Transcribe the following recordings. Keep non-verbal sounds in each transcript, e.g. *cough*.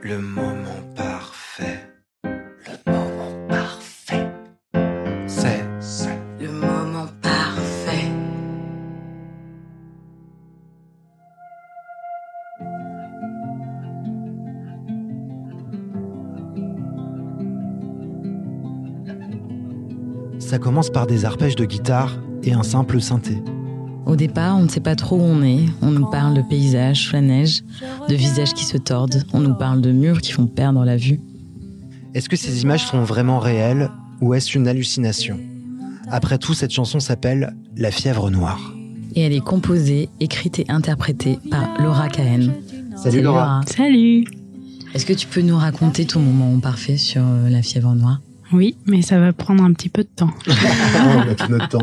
Le moment parfait. Le moment parfait. C'est, c'est Le moment parfait. Ça commence par des arpèges de guitare et un simple synthé. Au départ, on ne sait pas trop où on est. On nous parle de paysages sous la neige, de visages qui se tordent. On nous parle de murs qui font perdre la vue. Est-ce que ces images sont vraiment réelles ou est-ce une hallucination? Après tout, cette chanson s'appelle La fièvre noire. Et elle est composée, écrite et interprétée par Laura Cahen. Salut Laura. Salut Est-ce que tu peux nous raconter ton moment parfait sur euh, la fièvre noire? Oui, mais ça va prendre un petit peu de temps. *laughs* on a tout notre temps.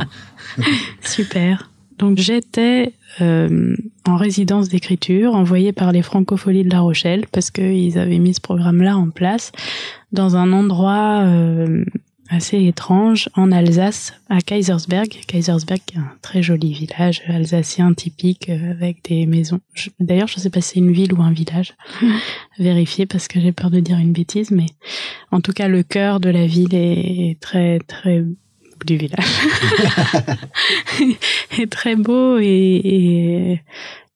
*laughs* Super. Donc j'étais euh, en résidence d'écriture envoyée par les Francopholies de La Rochelle parce qu'ils avaient mis ce programme-là en place dans un endroit euh, assez étrange en Alsace, à Kaisersberg. Kaisersberg, est un très joli village alsacien typique euh, avec des maisons. D'ailleurs, je sais pas si c'est une ville ou un village. *laughs* Vérifier parce que j'ai peur de dire une bêtise, mais en tout cas, le cœur de la ville est très très du village *laughs* est très beau et,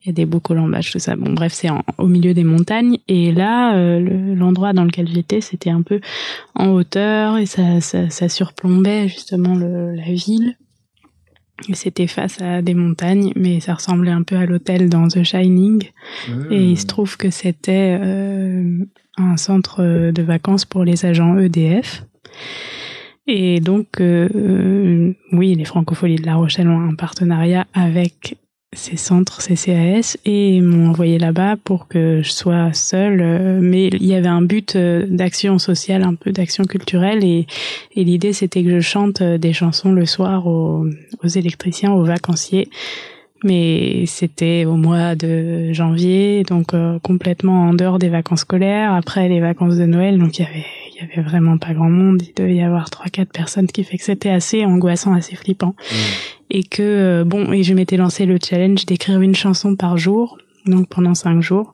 il y a des beaux colombages, tout ça. Bon, bref, c'est au milieu des montagnes. Et là, euh, le- l'endroit dans lequel j'étais, c'était un peu en hauteur et ça, ça, ça surplombait justement le, la ville. Et c'était face à des montagnes, mais ça ressemblait un peu à l'hôtel dans The Shining. Et il se trouve que c'était euh, un centre de vacances pour les agents EDF. Et donc, euh, oui, les Francopholies de La Rochelle ont un partenariat avec ces centres CCAS et m'ont envoyé là-bas pour que je sois seule. Mais il y avait un but euh, d'action sociale, un peu d'action culturelle, et, et l'idée c'était que je chante euh, des chansons le soir aux, aux électriciens, aux vacanciers. Mais c'était au mois de janvier, donc euh, complètement en dehors des vacances scolaires, après les vacances de Noël, donc il y avait il y avait vraiment pas grand monde, il devait y avoir trois quatre personnes, qui fait que c'était assez angoissant, assez flippant. Et que euh, bon, et je m'étais lancé le challenge d'écrire une chanson par jour, donc pendant cinq jours.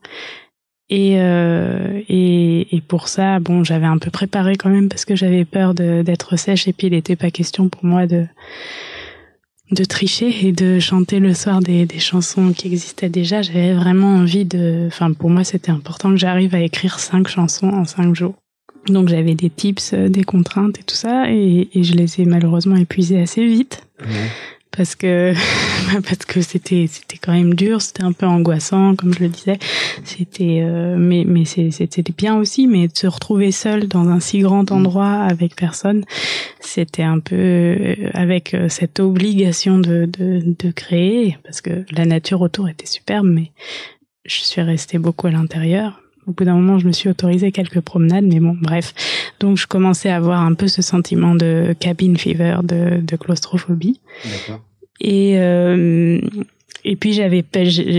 Et, euh, et, et pour ça, bon, j'avais un peu préparé quand même parce que j'avais peur d'être sèche et puis il n'était pas question pour moi de de tricher et de chanter le soir des, des chansons qui existaient déjà. J'avais vraiment envie de, enfin pour moi c'était important que j'arrive à écrire cinq chansons en cinq jours. Donc j'avais des tips, euh, des contraintes et tout ça et, et je les ai malheureusement épuisées assez vite parce que *laughs* parce que c'était c'était quand même dur, c'était un peu angoissant comme je le disais. C'était euh, mais mais c'était bien aussi mais de se retrouver seul dans un si grand endroit avec personne, c'était un peu euh, avec euh, cette obligation de, de de créer parce que la nature autour était superbe mais je suis restée beaucoup à l'intérieur. Au bout d'un moment, je me suis autorisé quelques promenades, mais bon, bref. Donc, je commençais à avoir un peu ce sentiment de cabin fever, de, de claustrophobie. D'accord. Et euh, et puis j'avais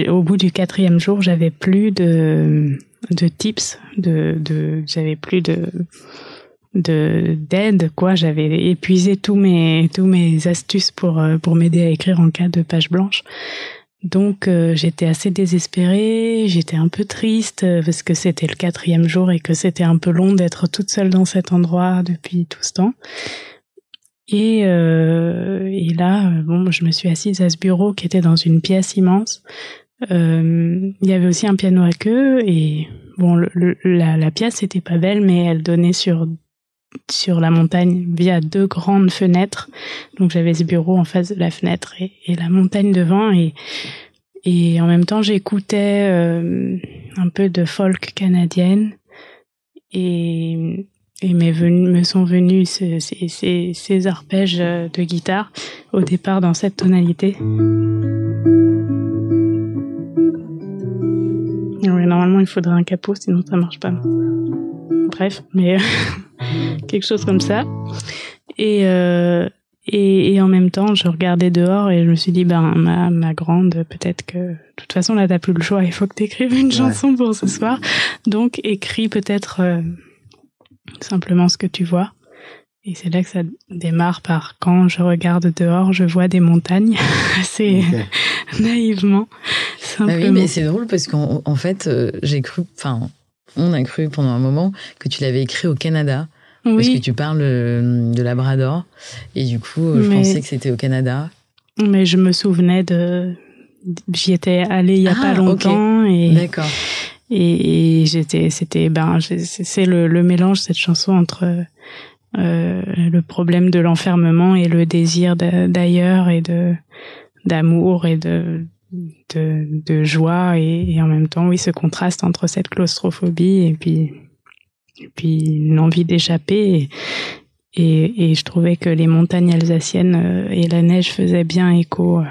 au bout du quatrième jour, j'avais plus de de tips, de de j'avais plus de de d'aide quoi. J'avais épuisé tous mes tous mes astuces pour euh, pour m'aider à écrire en cas de page blanche. Donc euh, j'étais assez désespérée, j'étais un peu triste euh, parce que c'était le quatrième jour et que c'était un peu long d'être toute seule dans cet endroit depuis tout ce temps. Et, euh, et là, euh, bon, je me suis assise à ce bureau qui était dans une pièce immense. Euh, il y avait aussi un piano à queue et bon, la, la pièce était pas belle, mais elle donnait sur sur la montagne via deux grandes fenêtres. Donc j'avais ce bureau en face de la fenêtre et, la montagne devant et et en même temps j'écoutais euh, un peu de folk canadienne et et venu, me sont venus ces, ces, ces, ces arpèges euh, de guitare au départ dans cette tonalité. Oui, normalement il faudrait un capot sinon ça marche pas. Bref, mais *laughs* quelque chose comme ça. Et, euh, et, et en même temps, je regardais dehors et je me suis dit, ben, ma, ma grande, peut-être que, de toute façon, là, t'as plus le choix, il faut que t'écrives une chanson pour ce soir. Donc, écris peut-être euh, simplement ce que tu vois. Et c'est là que ça démarre par quand je regarde dehors, je vois des montagnes, *laughs* assez *laughs* naïvement, Bah simplement. oui, mais c'est drôle parce qu'en en fait, euh, j'ai cru, enfin, On a cru pendant un moment que tu l'avais écrit au Canada. Parce que tu parles euh, de Labrador. Et du coup, euh, je pensais que c'était au Canada. Mais je me souvenais de. J'y étais allée il y a pas ah, longtemps. Et... D'accord. Et, j'étais, c'était, ben, c'est le, le mélange cette chanson entre euh, le problème de l'enfermement et le désir d'ailleurs et de d'amour et de de, de joie et, et, en même temps oui ce contraste entre cette claustrophobie et puis et puis l'envie d'échapper et, et, et, je trouvais que les montagnes alsaciennes euh, et la neige faisaient bien écho euh,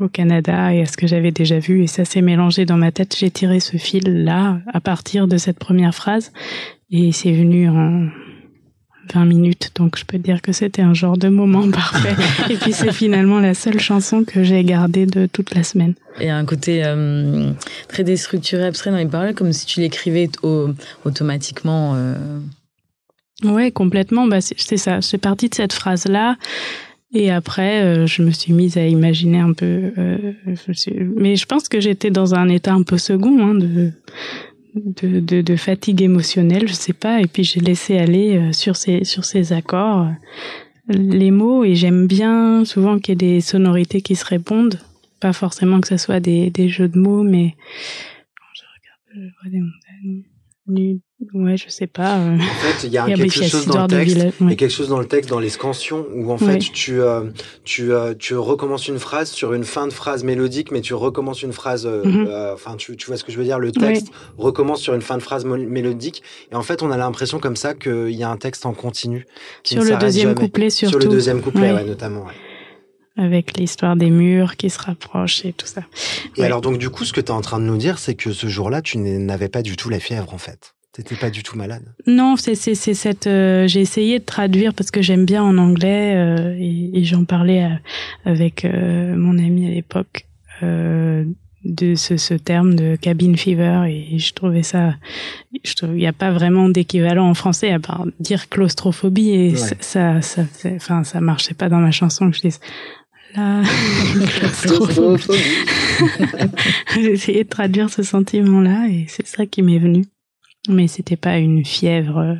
au Canada et à ce que j'avais déjà vu et ça s'est mélangé dans ma tête. J'ai tiré ce fil là à partir de cette première phrase et c'est venu en 20 minutes, donc je peux dire que c'était un genre de moment *laughs* parfait. et puis c'est finalement la seule chanson que j'ai gardée de toute la semaine. Et un côté euh, très déstructuré, abstrait dans les paroles, comme si tu l'écrivais automatiquement. Euh... Ouais, complètement. Bah, c'est ça. C'est parti de cette phrase-là. Et après, euh, je me suis mise à imaginer un peu. Euh, mais je pense que j'étais dans un état un peu second, hein, de de, de, de, fatigue émotionnelle, je sais pas. Et puis j'ai laissé aller euh, sur ces sur ces accords euh, les mots. Et j'aime bien souvent qu'il y ait des sonorités qui se répondent, pas forcément que ce soit des, des jeux de mots, mais quand je regarde, je vois des montagnes Ouais, je sais pas. Euh. En fait, il y a, quelque chose dans le texte, il y a quelque chose dans le texte, dans les scansions, où en fait tu euh, tu euh, tu recommences une phrase sur une fin de phrase mélodique, mais tu recommences une phrase. Mhm. Enfin, tu, tu vois ce que je veux dire? Le texte recommence sur une fin de phrase mélodique, et en fait, on a l'impression comme ça qu'il y a un texte en continu. Qui sur le deuxième couplet, surtout. Sur le deuxième couplet, ouais. notamment. Avec l'histoire des murs qui se rapprochent et tout ça. Et alors donc du coup, ce que tu es en train de nous dire, c'est que ce jour-là, tu n'avais pas du tout la fièvre en fait. T'étais pas du tout malade Non, c'est c'est cette. Euh, j'ai essayé de traduire parce que j'aime bien en anglais euh, et, j'en parlais euh, avec mon ami à l'époque de ce, ce, terme de cabin fever et je trouvais ça. Il n'y a pas vraiment d'équivalent en français à part dire claustrophobie et ça, ça, enfin, ça marchait pas dans ma chanson que je dise la claustrophobie. J'ai essayé de traduire ce sentiment-là et c'est ça qui m'est venu mais c'était pas une fièvre euh,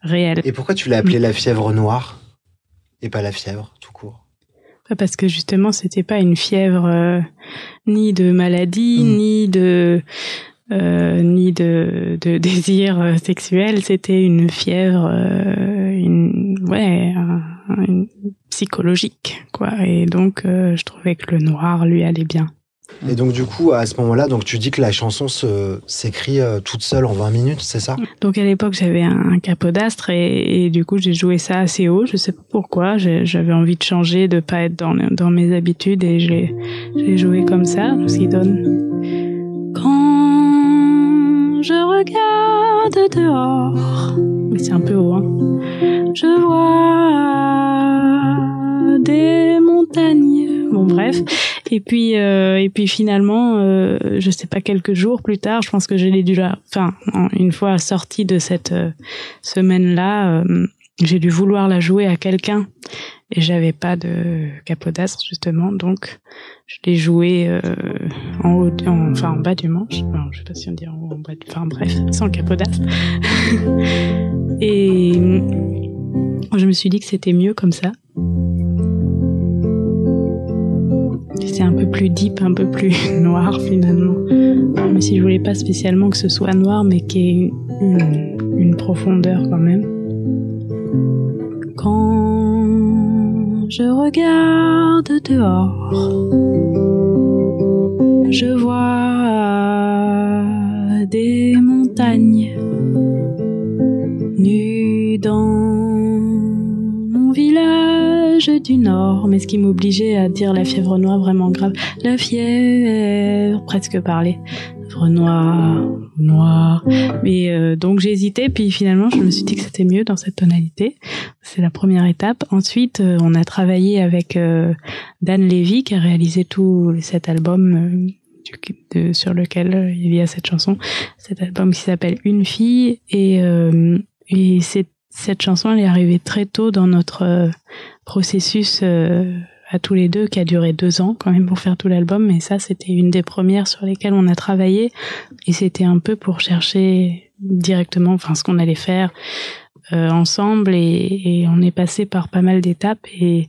réelle. Et pourquoi tu l'as appelée la fièvre noire et pas la fièvre tout court? Parce que justement, c'était pas une fièvre euh, ni de maladie, hmm. ni de euh, ni de, de *laughs* désir sexuel. C'était une fièvre, une ouais, psychologique quoi. Et donc, je trouvais que le noir lui allait bien. Et donc du coup, à ce moment-là, donc tu dis que la chanson s'écrit euh, toute seule en 20 minutes, c'est ça? Donc à l'époque, j'avais un, capodastre et, du coup, j'ai joué ça assez haut. Je sais pas pourquoi. J'avais envie de changer, de pas être dans, dans mes habitudes et j'ai joué comme ça, ce qui donne. Quand je regarde dehors, mais c'est un peu haut, hein, je vois bref. Et puis euh, et puis finalement, euh, je sais pas quelques jours plus tard, je pense que je l'ai dû là. Enfin, une fois sortie de cette euh, semaine là, j'ai dû vouloir la jouer à quelqu'un et j'avais pas de capodastre justement, donc je l'ai joué euh, en haut, enfin en bas du manche. Non, je sais pas si on dit en haut, en bas, du, enfin bref, sans le capodastre. *laughs* et je me suis dit que c'était mieux comme ça. C'est un peu plus deep, un peu plus *laughs* noir finalement. Mais si je voulais pas spécialement que ce soit noir, mais qu'il y ait une, profondeur quand même. Quand je regarde dehors, je vois des montagnes nues dans du Nord, mais ce qui m'obligeait à dire la fièvre noire vraiment grave. La fièvre, presque parler. Fièvre noire, noire. Mais euh, donc hésité, puis finalement je me suis dit que c'était mieux dans cette tonalité. C'est la première étape. Ensuite, euh, on a travaillé avec euh, Dan Levy qui a réalisé tout cet album. De, sur lequel il y a cette chanson, cet album qui s'appelle Une fille et, et c'est cette chanson elle est arrivée très tôt dans notre processus euh, à tous les deux qui a duré deux ans quand même pour faire tout l'album. Mais ça, c'était une des premières sur lesquelles on a travaillé. Et c'était un peu pour chercher directement, enfin, ce qu'on allait faire euh, ensemble. Et, et, on est passé par pas mal d'étapes. Et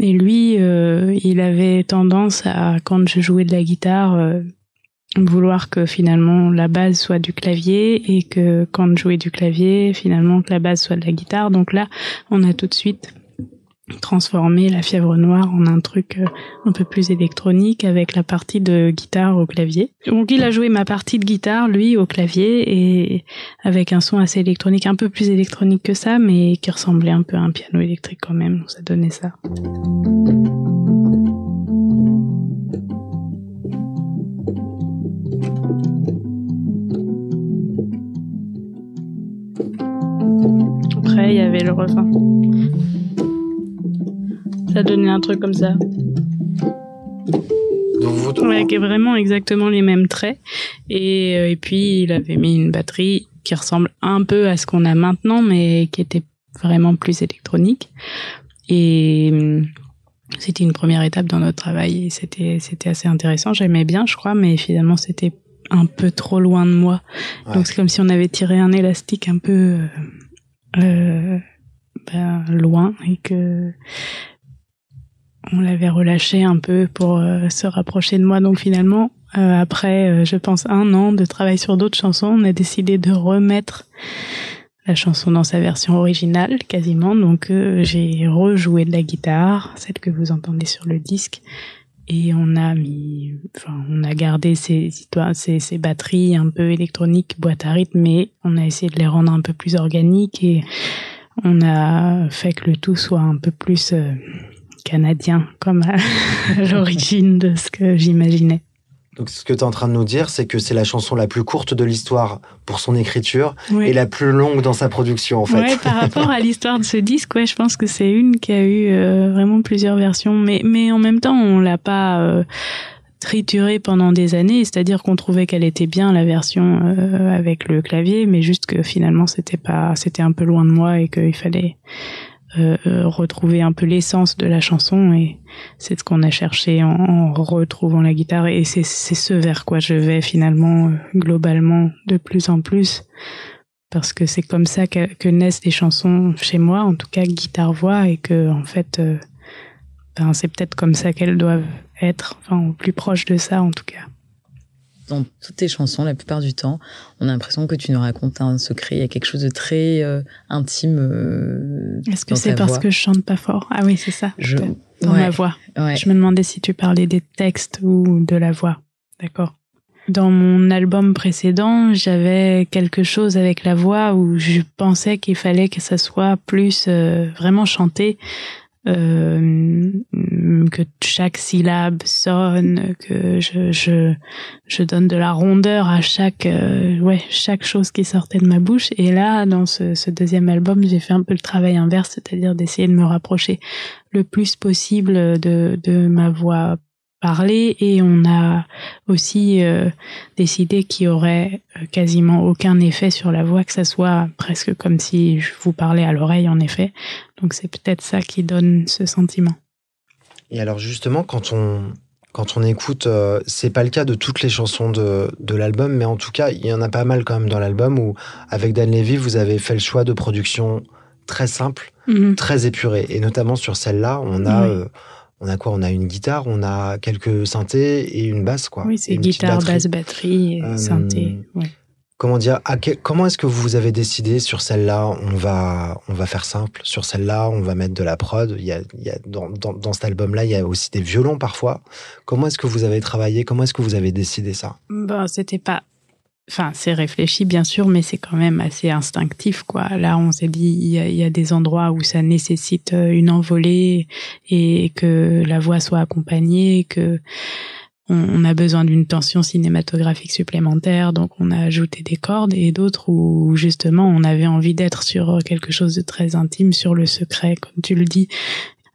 et lui, euh, il avait tendance à, quand je jouais de la guitare, euh, vouloir que finalement la base soit du clavier et que quand jouais du clavier, finalement que la base soit de la guitare. Donc là, on a tout de suite transformé la fièvre noire en un truc euh, un peu plus électronique avec la partie de guitare au clavier. Donc il a joué ma partie de guitare, lui, au clavier et avec un son assez électronique, un peu plus électronique que ça, mais qui ressemblait un peu à un piano électrique quand même. Ça donnait ça. Après, il y avait le refrain. Ça donnait un truc comme ça. Donc Avec vraiment exactement les mêmes traits. Et, euh, et puis, il avait mis une batterie qui ressemble un peu à ce qu'on a maintenant, mais qui était vraiment plus électronique. Et hum, c'était une première étape dans notre travail et c'était c'était assez intéressant. J'aimais bien, je crois, mais finalement c'était un peu trop loin de moi. Donc c'est comme si on avait tiré un élastique un peu euh, ben, loin et que on l'avait relâché un peu pour euh, se rapprocher de moi. Donc finalement, euh, après, euh, je pense un an de travail sur d'autres chansons, on a décidé de remettre la chanson dans sa version originale, quasiment. Donc j'ai rejoué de la guitare, celle que vous entendez sur le disque, et on a mis, enfin, on a gardé ces ces, ces batteries un peu électroniques, boîte à rythme, mais on a essayé de les rendre un peu plus organiques et on a fait que le tout soit un peu plus canadien comme à *laughs* l'origine de ce que j'imaginais. Donc ce que tu es en train de nous dire, c'est que c'est la chanson la plus courte de l'histoire pour son écriture et la plus longue dans sa production en fait. Ouais, par rapport à l'histoire de ce disque, ouais, je pense que c'est une qui a eu euh, vraiment plusieurs versions, mais mais en même temps, on l'a pas euh, triturée pendant des années, c'est-à-dire qu'on trouvait qu'elle était bien la version euh, avec le clavier, mais juste que finalement c'était pas, c'était un peu loin de moi et qu'il fallait euh, euh, retrouver un peu l'essence de la chanson et c'est ce qu'on a cherché en, retrouvant la guitare et c'est ce vers quoi je vais finalement euh, globalement de plus en plus. Parce que c'est comme ça que, que, naissent les chansons chez moi en tout cas guitare voix et que en fait ben, c'est peut-être comme ça qu'elles doivent être enfin au plus proche de ça en tout cas dans toutes tes chansons, la plupart du temps, on a l'impression que tu nous racontes un secret. Il y a quelque chose de très euh, intime. Euh, Est-ce que c'est parce que je chante pas fort? Ah oui, c'est ça. Je... Dans ma voix. Je me demandais si tu parlais des textes ou de la voix. D'accord. Dans mon album précédent, j'avais quelque chose avec la voix où je pensais qu'il fallait que ça soit plus euh, vraiment chanté euh, que chaque syllabe sonne, que je, je, je donne de la rondeur à chaque, euh, ouais, chaque chose qui sortait de ma bouche. Et là, dans ce, ce deuxième album, j'ai fait un peu le travail inverse, c'est-à-dire d'essayer de me rapprocher le plus possible de, de ma voix parler et on a aussi euh, décidé qu'il y aurait euh, quasiment aucun effet sur la voix, que ça soit presque comme si je vous parlais à l'oreille en effet. Donc c'est peut-être ça qui donne ce sentiment. Et alors justement, quand on quand on écoute, euh, c'est pas le cas de toutes les chansons de, de l'album, mais en tout cas, il y en a pas mal quand même dans l'album où, avec Dan Levy, vous avez fait le choix de production très simple, mhm. très épurée. Et notamment sur celle-là, on a on a quoi? On a une guitare, on a quelques synthés et une basse, quoi. Oui, c'est guitare, basse, batterie, euh, synthé. Comment dire Comment est-ce que vous avez décidé sur celle-là On va, on va faire simple. Sur celle-là, on va mettre de la prod. Il y a, y dans, dans, cet album-là, il y a aussi des violons parfois. Comment est-ce que vous avez travaillé Comment est-ce que vous avez décidé ça? Ben, c'était pas Enfin, c'est réfléchi bien sûr, mais c'est quand même assez instinctif, quoi. Là, on s'est dit, il y, a, des endroits où ça nécessite euh, une envolée et que la voix soit accompagnée, que on, a besoin d'une tension cinématographique supplémentaire, donc on a ajouté des cordes et d'autres où justement on avait envie d'être sur quelque chose de très intime, sur le secret, comme tu le dis,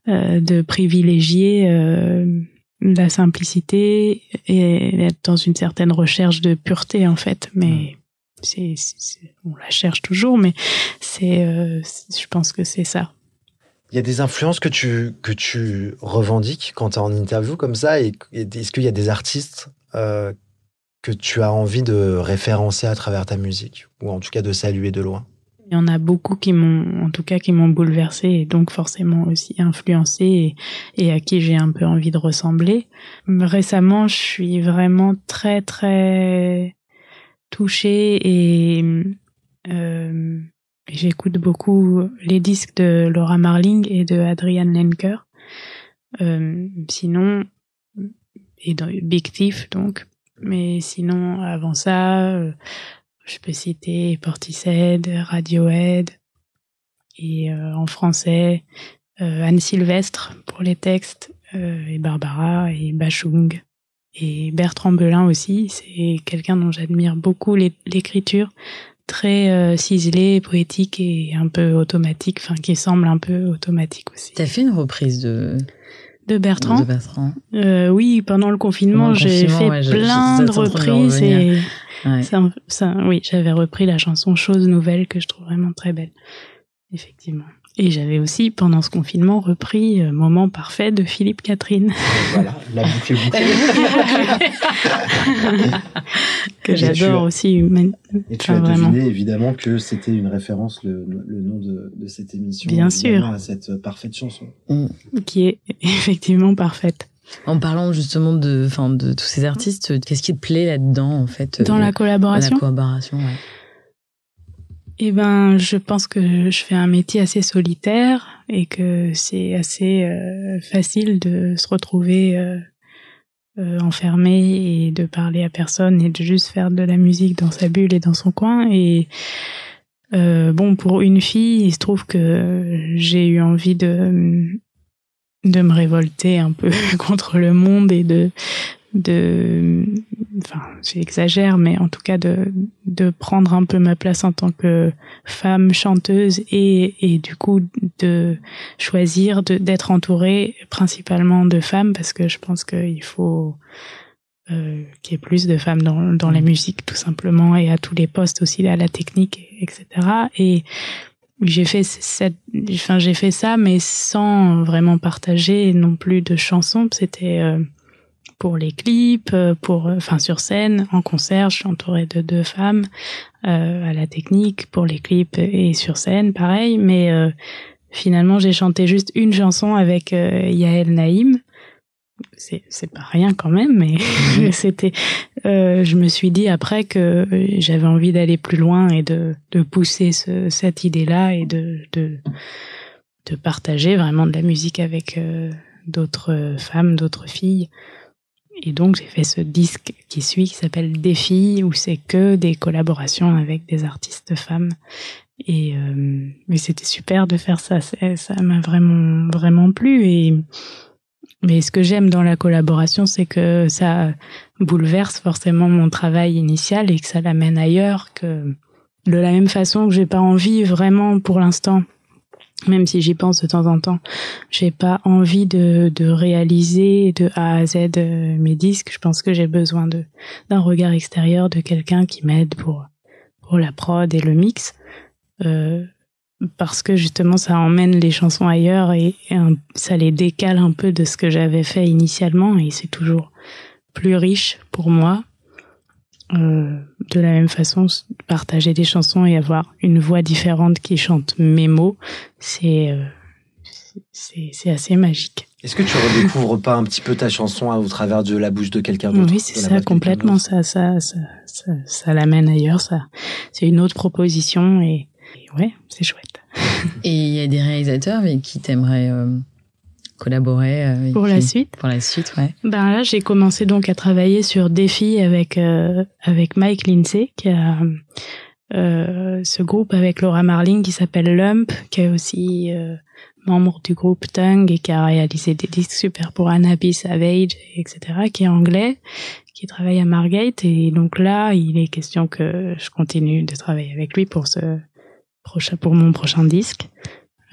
euh, de privilégier. Euh, la simplicité et être dans une certaine recherche de pureté en fait mais c'est on la cherche toujours mais c'est euh, je pense que c'est ça Il y a des influences que tu, que tu revendiques quand tu es en interview comme ça et, est-ce qu'il y a des artistes euh, que tu as envie de référencer à travers ta musique ou en tout cas de saluer de loin? Il y en a beaucoup qui m'ont, en tout cas, qui m'ont bouleversé et donc forcément aussi influencé et, à qui j'ai un peu envie de ressembler. Récemment, je suis vraiment très très touchée et euh, j'écoute beaucoup les disques de Laura Marling et de Adrian Lenker. Euh, sinon, et dans Big Thief donc. Mais sinon, avant ça, euh, je peux citer Portishead, Radiohead, et euh, en français, euh, Anne Sylvestre pour les textes, euh, et Barbara, et Bachung, et Bertrand Belin aussi. C'est quelqu'un dont j'admire beaucoup l'écriture, très ciselée, poétique et un peu automatique, enfin qui semble un peu automatique aussi. T'as fait une reprise de de Bertrand. De Bertrand. Euh, oui, pendant le confinement, j'ai fait plein de reprises et ça, ça, oui, j'avais repris la chanson Chose Nouvelle que je trouve vraiment très belle. Effectivement. Et j'avais aussi, pendant ce confinement, repris euh, Moment Parfait de Philippe Catherine. Voilà, la boucle bouclée. *laughs* que j'adore aussi. Et tu as deviné évidemment que c'était une référence, le, le nom de, de, cette émission. Bien sûr. À cette parfaite chanson. Mm. Qui est *laughs* effectivement parfaite. En parlant justement de, enfin, de tous ces artistes, qu'est-ce qui te plaît là-dedans, en fait Dans la collaboration. Dans la collaboration, ouais. Eh ben, je pense que je fais un métier assez solitaire et que c'est assez euh, facile de se retrouver euh, euh, enfermé et de parler à personne et de juste faire de la musique dans sa bulle et dans son coin. Et bon, pour une fille, il se trouve que j'ai eu envie de de me révolter un peu *laughs* contre le monde et de de enfin j'exagère mais en tout cas de de prendre un peu ma place en tant que femme chanteuse et et du coup de choisir d'être entourée principalement de femmes parce que je pense qu'il faut euh, qu'il y ait plus de femmes dans dans la musique tout simplement et à tous les postes aussi à la technique etc et j'ai fait cette enfin j'ai fait ça mais sans vraiment partager non plus de chansons. C'était euh, pour les clips, euh, pour, euh, enfin sur scène, en concert, je suis entourée de deux femmes euh, à la technique pour les clips et sur scène, pareil. Mais euh, finalement, j'ai chanté juste une chanson avec Yael Naïm. C'est c'est pas rien quand même, mais *laughs* *laughs* c'était. je me suis dit après que j'avais envie d'aller plus loin et de de pousser ce, cette idée-là et de de de partager vraiment de la musique avec d'autres femmes, d'autres filles. Et donc j'ai fait ce disque qui suit, qui s'appelle Défi, où c'est que des collaborations avec des artistes femmes. Et euh, mais c'était super de faire ça, ça m'a vraiment vraiment plu. Et mais ce que j'aime dans la collaboration, c'est que ça bouleverse forcément mon travail initial et que ça l'amène ailleurs. Que de la même façon que j'ai pas envie vraiment pour l'instant même si j'y pense de temps en temps, j'ai pas envie de, de réaliser de A à Z euh, mes disques. Je pense que j'ai besoin de d'un regard extérieur de quelqu'un qui m'aide pour pour la prod et le mix, euh, parce que justement ça emmène les chansons ailleurs et, ça les décale un peu de ce que j'avais fait initialement et c'est toujours plus riche pour moi euh, de la même façon, partager des chansons et avoir une voix différente qui chante mes mots, c'est euh, c'est assez magique. Est-ce que tu redécouvres pas un petit peu ta chanson au travers de la bouche de quelqu'un d'autre Oui, c'est ça, complètement. Ça, ça, ça, ça, ça l'amène ailleurs. Ça, c'est une autre proposition et, ouais, c'est chouette. et il y a des réalisateurs avec qui t'aimerais euh, collaborer euh, pour la suite. pour la suite ouais. Ben là j'ai commencé donc à travailler sur Défi avec euh, avec Mike Lindsay qui a euh, ce groupe avec Laura Marling qui s'appelle Lump qui est aussi euh, membre du groupe Tongue et qui a réalisé des disques super pour Anabi Savage etc qui est anglais qui travaille à Margate. Et donc là il est question que je continue de travailler avec lui pour ce prochain pour mon prochain disque.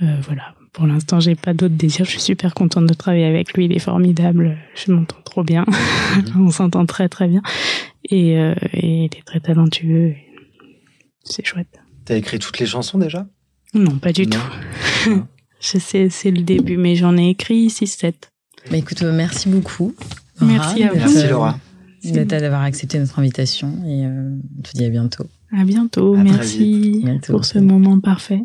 Voilà pour l'instant, j'ai pas d'autres désirs. Je suis super contente de travailler avec lui. Il est formidable. Je m'entends trop bien. Mhm. *laughs* On s'entend très très bien. Et, euh, et, il est très talentueux. C'est chouette. T'as écrit toutes les chansons déjà? Non, pas du tout. *laughs* c'est le début, mais j'en ai écrit 6-7. Bah écoute, merci beaucoup. Merci à vous. Merci Laura. D'avoir accepté notre invitation et on te dit à bientôt. À bientôt. merci pour ce moment parfait.